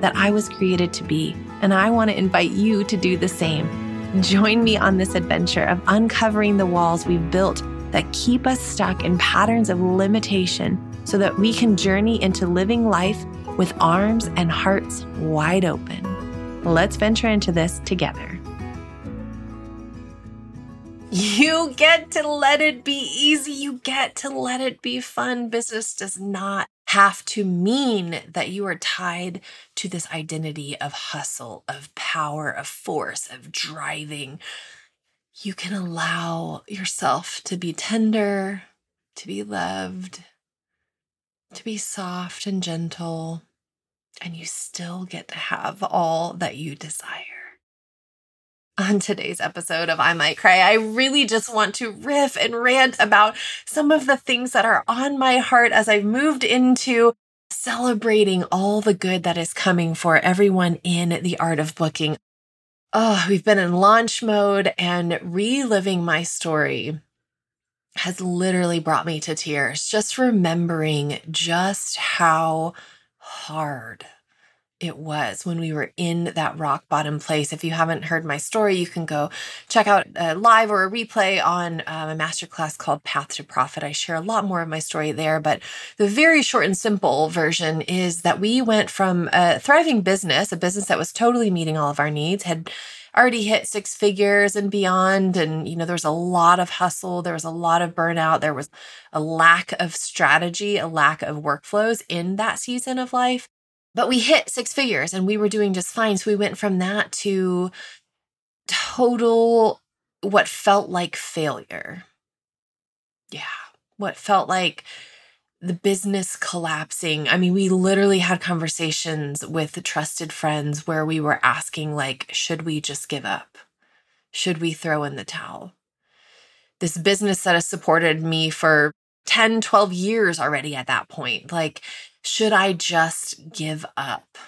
that I was created to be. And I want to invite you to do the same. Join me on this adventure of uncovering the walls we've built that keep us stuck in patterns of limitation so that we can journey into living life with arms and hearts wide open. Let's venture into this together. You get to let it be easy. You get to let it be fun. Business does not have to mean that you are tied to this identity of hustle, of power, of force, of driving you can allow yourself to be tender, to be loved, to be soft and gentle, and you still get to have all that you desire. On today's episode of I Might Cry, I really just want to riff and rant about some of the things that are on my heart as I've moved into celebrating all the good that is coming for everyone in the art of booking oh, we've been in launch mode and reliving my story has literally brought me to tears. Just remembering just how hard it was when we were in that rock bottom place. If you haven't heard my story, you can go check out a live or a replay on um, a masterclass called Path to Profit. I share a lot more of my story there, but the very short and simple version is that we went from a thriving business, a business that was totally meeting all of our needs, had already hit six figures and beyond. And, you know, there was a lot of hustle, there was a lot of burnout, there was a lack of strategy, a lack of workflows in that season of life. But we hit six figures and we were doing just fine. So we went from that to total what felt like failure. Yeah, what felt like the business collapsing. I mean, we literally had conversations with trusted friends where we were asking, like, should we just give up? Should we throw in the towel? This business that has supported me for 10, 12 years already at that point. Like, should I just give up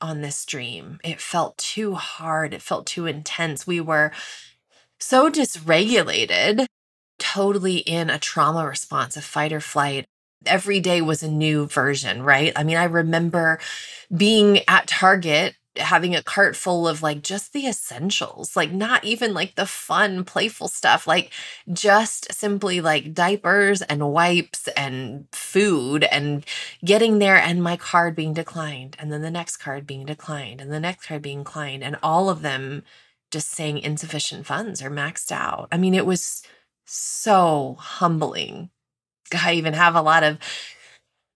on this dream? It felt too hard. It felt too intense. We were so dysregulated, totally in a trauma response, a fight or flight. Every day was a new version, right? I mean, I remember being at Target having a cart full of like just the essentials, like not even like the fun, playful stuff, like just simply like diapers and wipes and food and getting there and my card being declined and then the next card being declined and the next card being declined and all of them just saying insufficient funds or maxed out. I mean, it was so humbling. I even have a lot of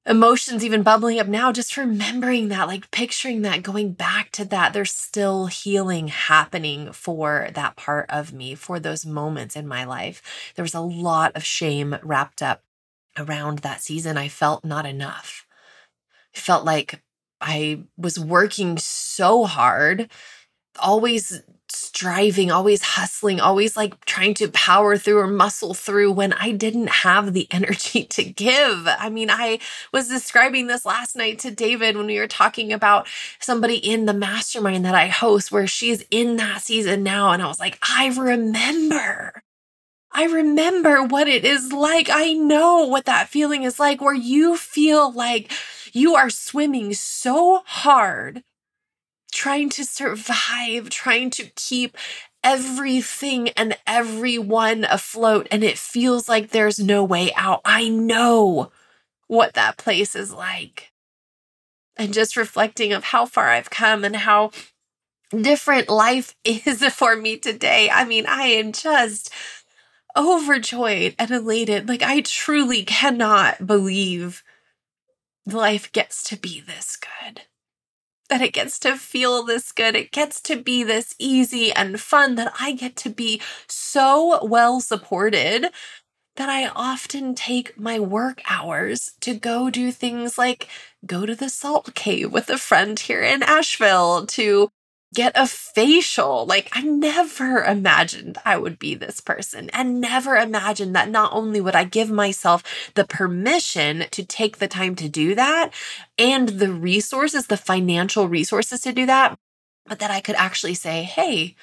emotions even bubbling up now, just remembering that, like picturing that, going back to that. There's still healing happening for that part of me, for those moments in my life. There was a lot of shame wrapped up around that season. I felt not enough. I felt like I was working so hard, always striving, always hustling, always like trying to power through or muscle through when I didn't have the energy to give. I mean, I was describing this last night to David when we were talking about somebody in the mastermind that I host where she's in that season now. And I was like, I remember. I remember what it is like. I know what that feeling is like where you feel like you are swimming so hard trying to survive, trying to keep everything and everyone afloat, and it feels like there's no way out. I know what that place is like. And just reflecting of how far I've come and how different life is for me today. I mean, I am just overjoyed and elated. Like, I truly cannot believe life gets to be this good. That it gets to feel this good. It gets to be this easy and fun that I get to be so well supported that I often take my work hours to go do things like go to the salt cave with a friend here in Asheville, to get a facial. Like, I never imagined I would be this person and never imagined that not only would I give myself the permission to take the time to do that and the resources, the financial resources to do that, but that I could actually say, hey,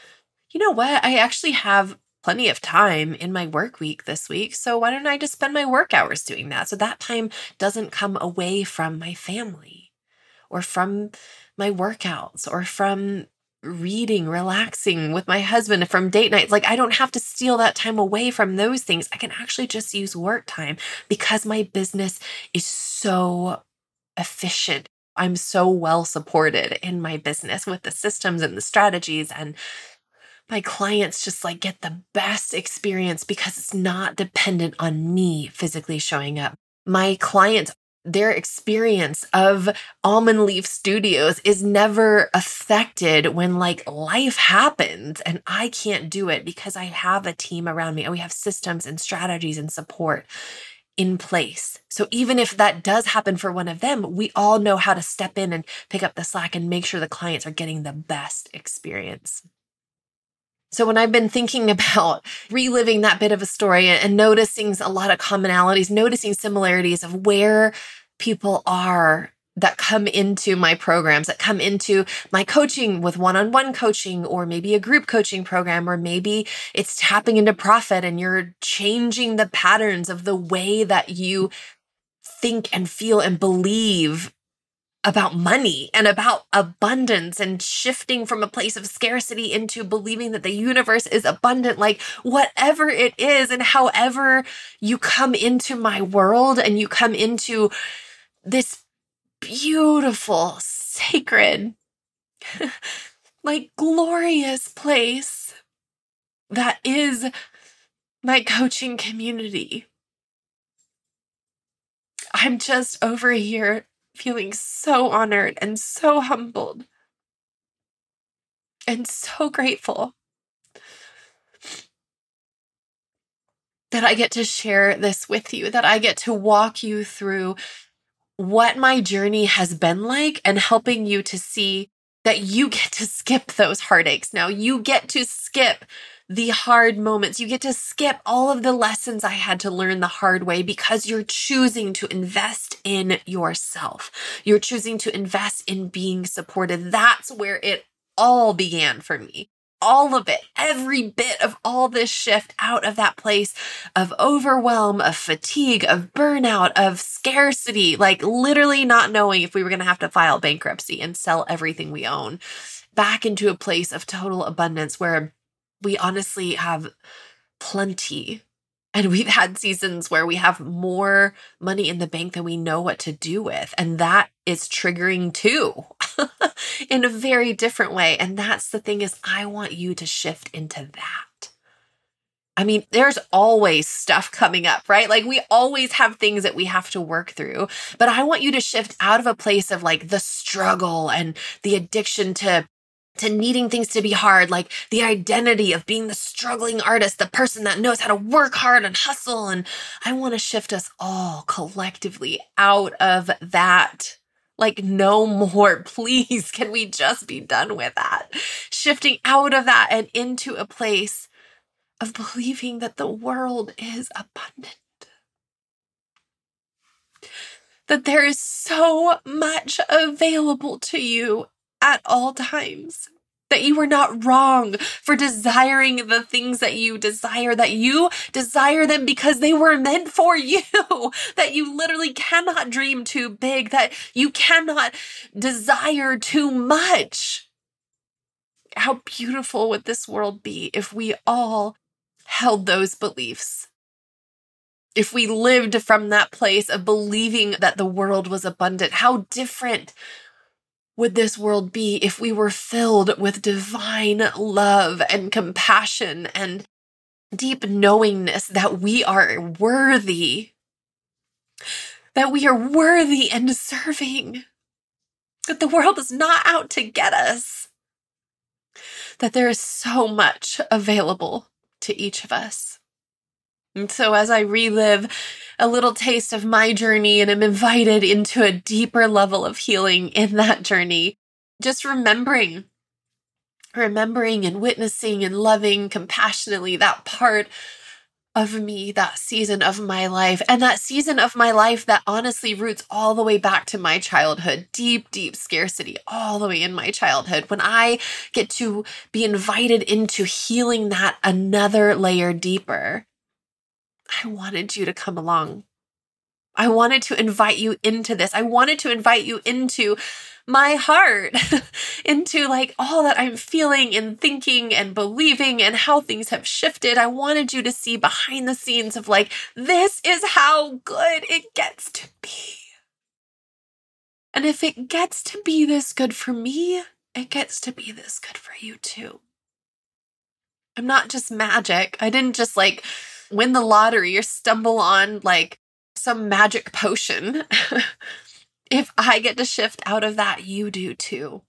you know what? I actually have plenty of time in my work week this week. So why don't I just spend my work hours doing that? So that time doesn't come away from my family or from my workouts or from reading, relaxing with my husband from date nights. Like, I don't have to steal that time away from those things. I can actually just use work time because my business is so efficient. I'm so well supported in my business with the systems and the strategies and my clients just like get the best experience because it's not dependent on me physically showing up. My clients their experience of almond leaf studios is never affected when like life happens and I can't do it because I have a team around me and we have systems and strategies and support in place. So even if that does happen for one of them, we all know how to step in and pick up the slack and make sure the clients are getting the best experience. So when I've been thinking about reliving that bit of a story and noticing a lot of commonalities, noticing similarities of where people are that come into my programs, that come into my coaching with one on one coaching, or maybe a group coaching program, or maybe it's tapping into profit and you're changing the patterns of the way that you think and feel and believe about money and about abundance and shifting from a place of scarcity into believing that the universe is abundant. Like, whatever it is, and however you come into my world and you come into this beautiful, sacred, like glorious place that is my coaching community. I'm just over here feeling so honored and so humbled and so grateful that I get to share this with you, that I get to walk you through what my journey has been like and helping you to see that you get to skip those heartaches now. You get to skip the hard moments. You get to skip all of the lessons I had to learn the hard way because you're choosing to invest in yourself. You're choosing to invest in being supported. That's where it all began for me all of it, every bit of all this shift out of that place of overwhelm, of fatigue, of burnout, of scarcity, like literally not knowing if we were going to have to file bankruptcy and sell everything we own, back into a place of total abundance where we honestly have plenty. And we've had seasons where we have more money in the bank than we know what to do with. And that is triggering too. in a very different way. And that's the thing is I want you to shift into that. I mean, there's always stuff coming up, right? Like we always have things that we have to work through. But I want you to shift out of a place of like the struggle and the addiction to to needing things to be hard, like the identity of being the struggling artist, the person that knows how to work hard and hustle. And I want to shift us all collectively out of that like, no more. Please, can we just be done with that? Shifting out of that and into a place of believing that the world is abundant. That there is so much available to you at all times that you are not wrong for desiring the things that you desire, that you desire them because they were meant for you, that you literally cannot dream too big, that you cannot desire too much. How beautiful would this world be if we all held those beliefs? If we lived from that place of believing that the world was abundant, how different would this world be if we were filled with divine love and compassion and deep knowingness that we are worthy, that we are worthy and deserving, that the world is not out to get us, that there is so much available to each of us. And so, as I relive a little taste of my journey and am invited into a deeper level of healing in that journey, just remembering remembering and witnessing and loving compassionately that part of me, that season of my life, and that season of my life that honestly roots all the way back to my childhood, deep, deep scarcity, all the way in my childhood. When I get to be invited into healing that another layer deeper, I wanted you to come along. I wanted to invite you into this. I wanted to invite you into my heart into like all that I'm feeling and thinking and believing and how things have shifted. I wanted you to see behind the scenes of like, this is how good it gets to be. And if it gets to be this good for me, it gets to be this good for you too. I'm not just magic. I didn't just like win the lottery or stumble on like some magic potion. If I get to shift out of that, you do too.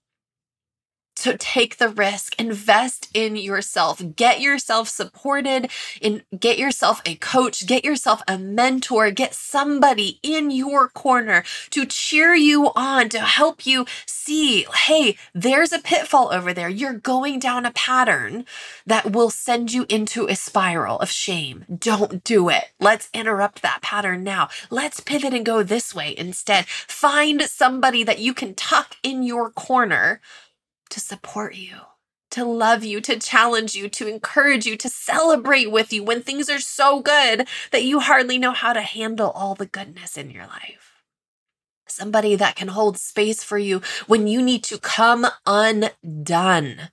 So take the risk, invest in yourself, get yourself supported, and get yourself a coach, get yourself a mentor, get somebody in your corner to cheer you on, to help you see, hey, there's a pitfall over there. You're going down a pattern that will send you into a spiral of shame. Don't do it. Let's interrupt that pattern now. Let's pivot and go this way instead. Find somebody that you can tuck in your corner to support you, to love you, to challenge you, to encourage you, to celebrate with you when things are so good that you hardly know how to handle all the goodness in your life. Somebody that can hold space for you when you need to come undone.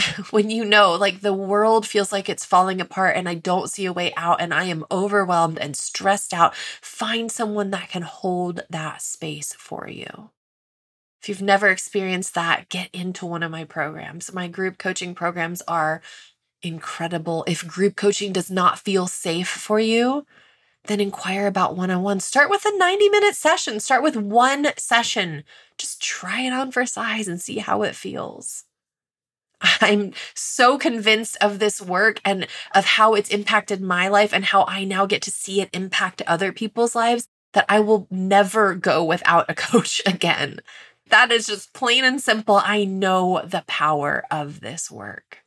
when you know, like the world feels like it's falling apart and I don't see a way out and I am overwhelmed and stressed out, find someone that can hold that space for you. If you've never experienced that, get into one of my programs. My group coaching programs are incredible. If group coaching does not feel safe for you, then inquire about one on one. Start with a 90 minute session, start with one session. Just try it on for size and see how it feels. I'm so convinced of this work and of how it's impacted my life and how I now get to see it impact other people's lives that I will never go without a coach again. That is just plain and simple. I know the power of this work.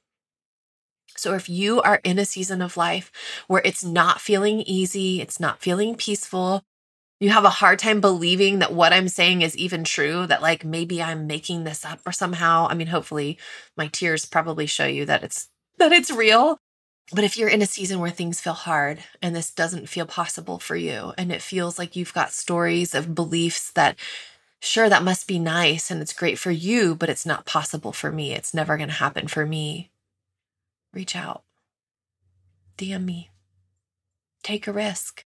So, if you are in a season of life where it's not feeling easy, it's not feeling peaceful, you have a hard time believing that what I'm saying is even true, that like maybe I'm making this up or somehow, I mean, hopefully my tears probably show you that it's that it's real. But if you're in a season where things feel hard and this doesn't feel possible for you, and it feels like you've got stories of beliefs that sure, that must be nice and it's great for you, but it's not possible for me. It's never going to happen for me. Reach out, DM me, take a risk.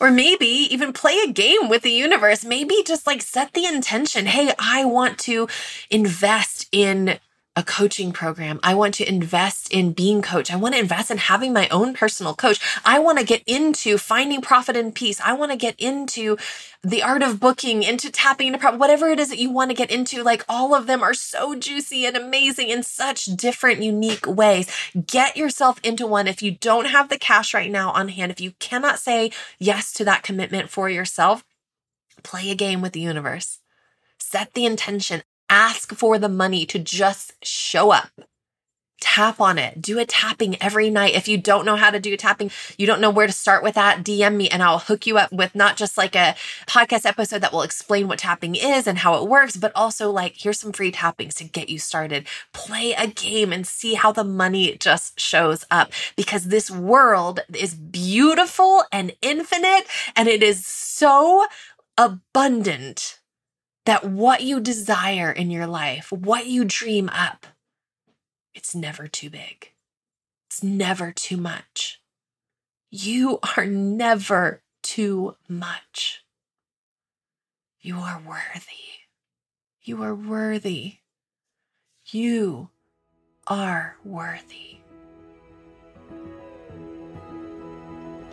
Or maybe even play a game with the universe. Maybe just like set the intention. Hey, I want to invest in a coaching program. I want to invest in being coach. I want to invest in having my own personal coach. I want to get into finding profit and peace. I want to get into the art of booking, into tapping into profit, whatever it is that you want to get into. Like all of them are so juicy and amazing in such different, unique ways. Get yourself into one. If you don't have the cash right now on hand, if you cannot say yes to that commitment for yourself, play a game with the universe. Set the intention ask for the money to just show up. Tap on it. Do a tapping every night. If you don't know how to do tapping, you don't know where to start with that, DM me and I'll hook you up with not just like a podcast episode that will explain what tapping is and how it works, but also like here's some free tappings to get you started. Play a game and see how the money just shows up because this world is beautiful and infinite and it is so abundant that what you desire in your life, what you dream up, it's never too big. It's never too much. You are never too much. You are worthy. You are worthy. You are worthy.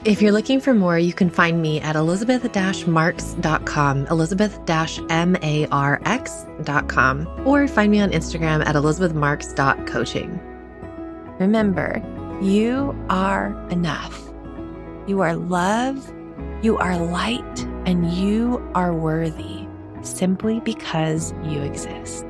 If you're looking for more, you can find me at elizabeth-marx.com, elizabeth-marx.com, or find me on Instagram at elizabethmarx.coaching. Remember, you are enough. You are love, you are light, and you are worthy simply because you exist.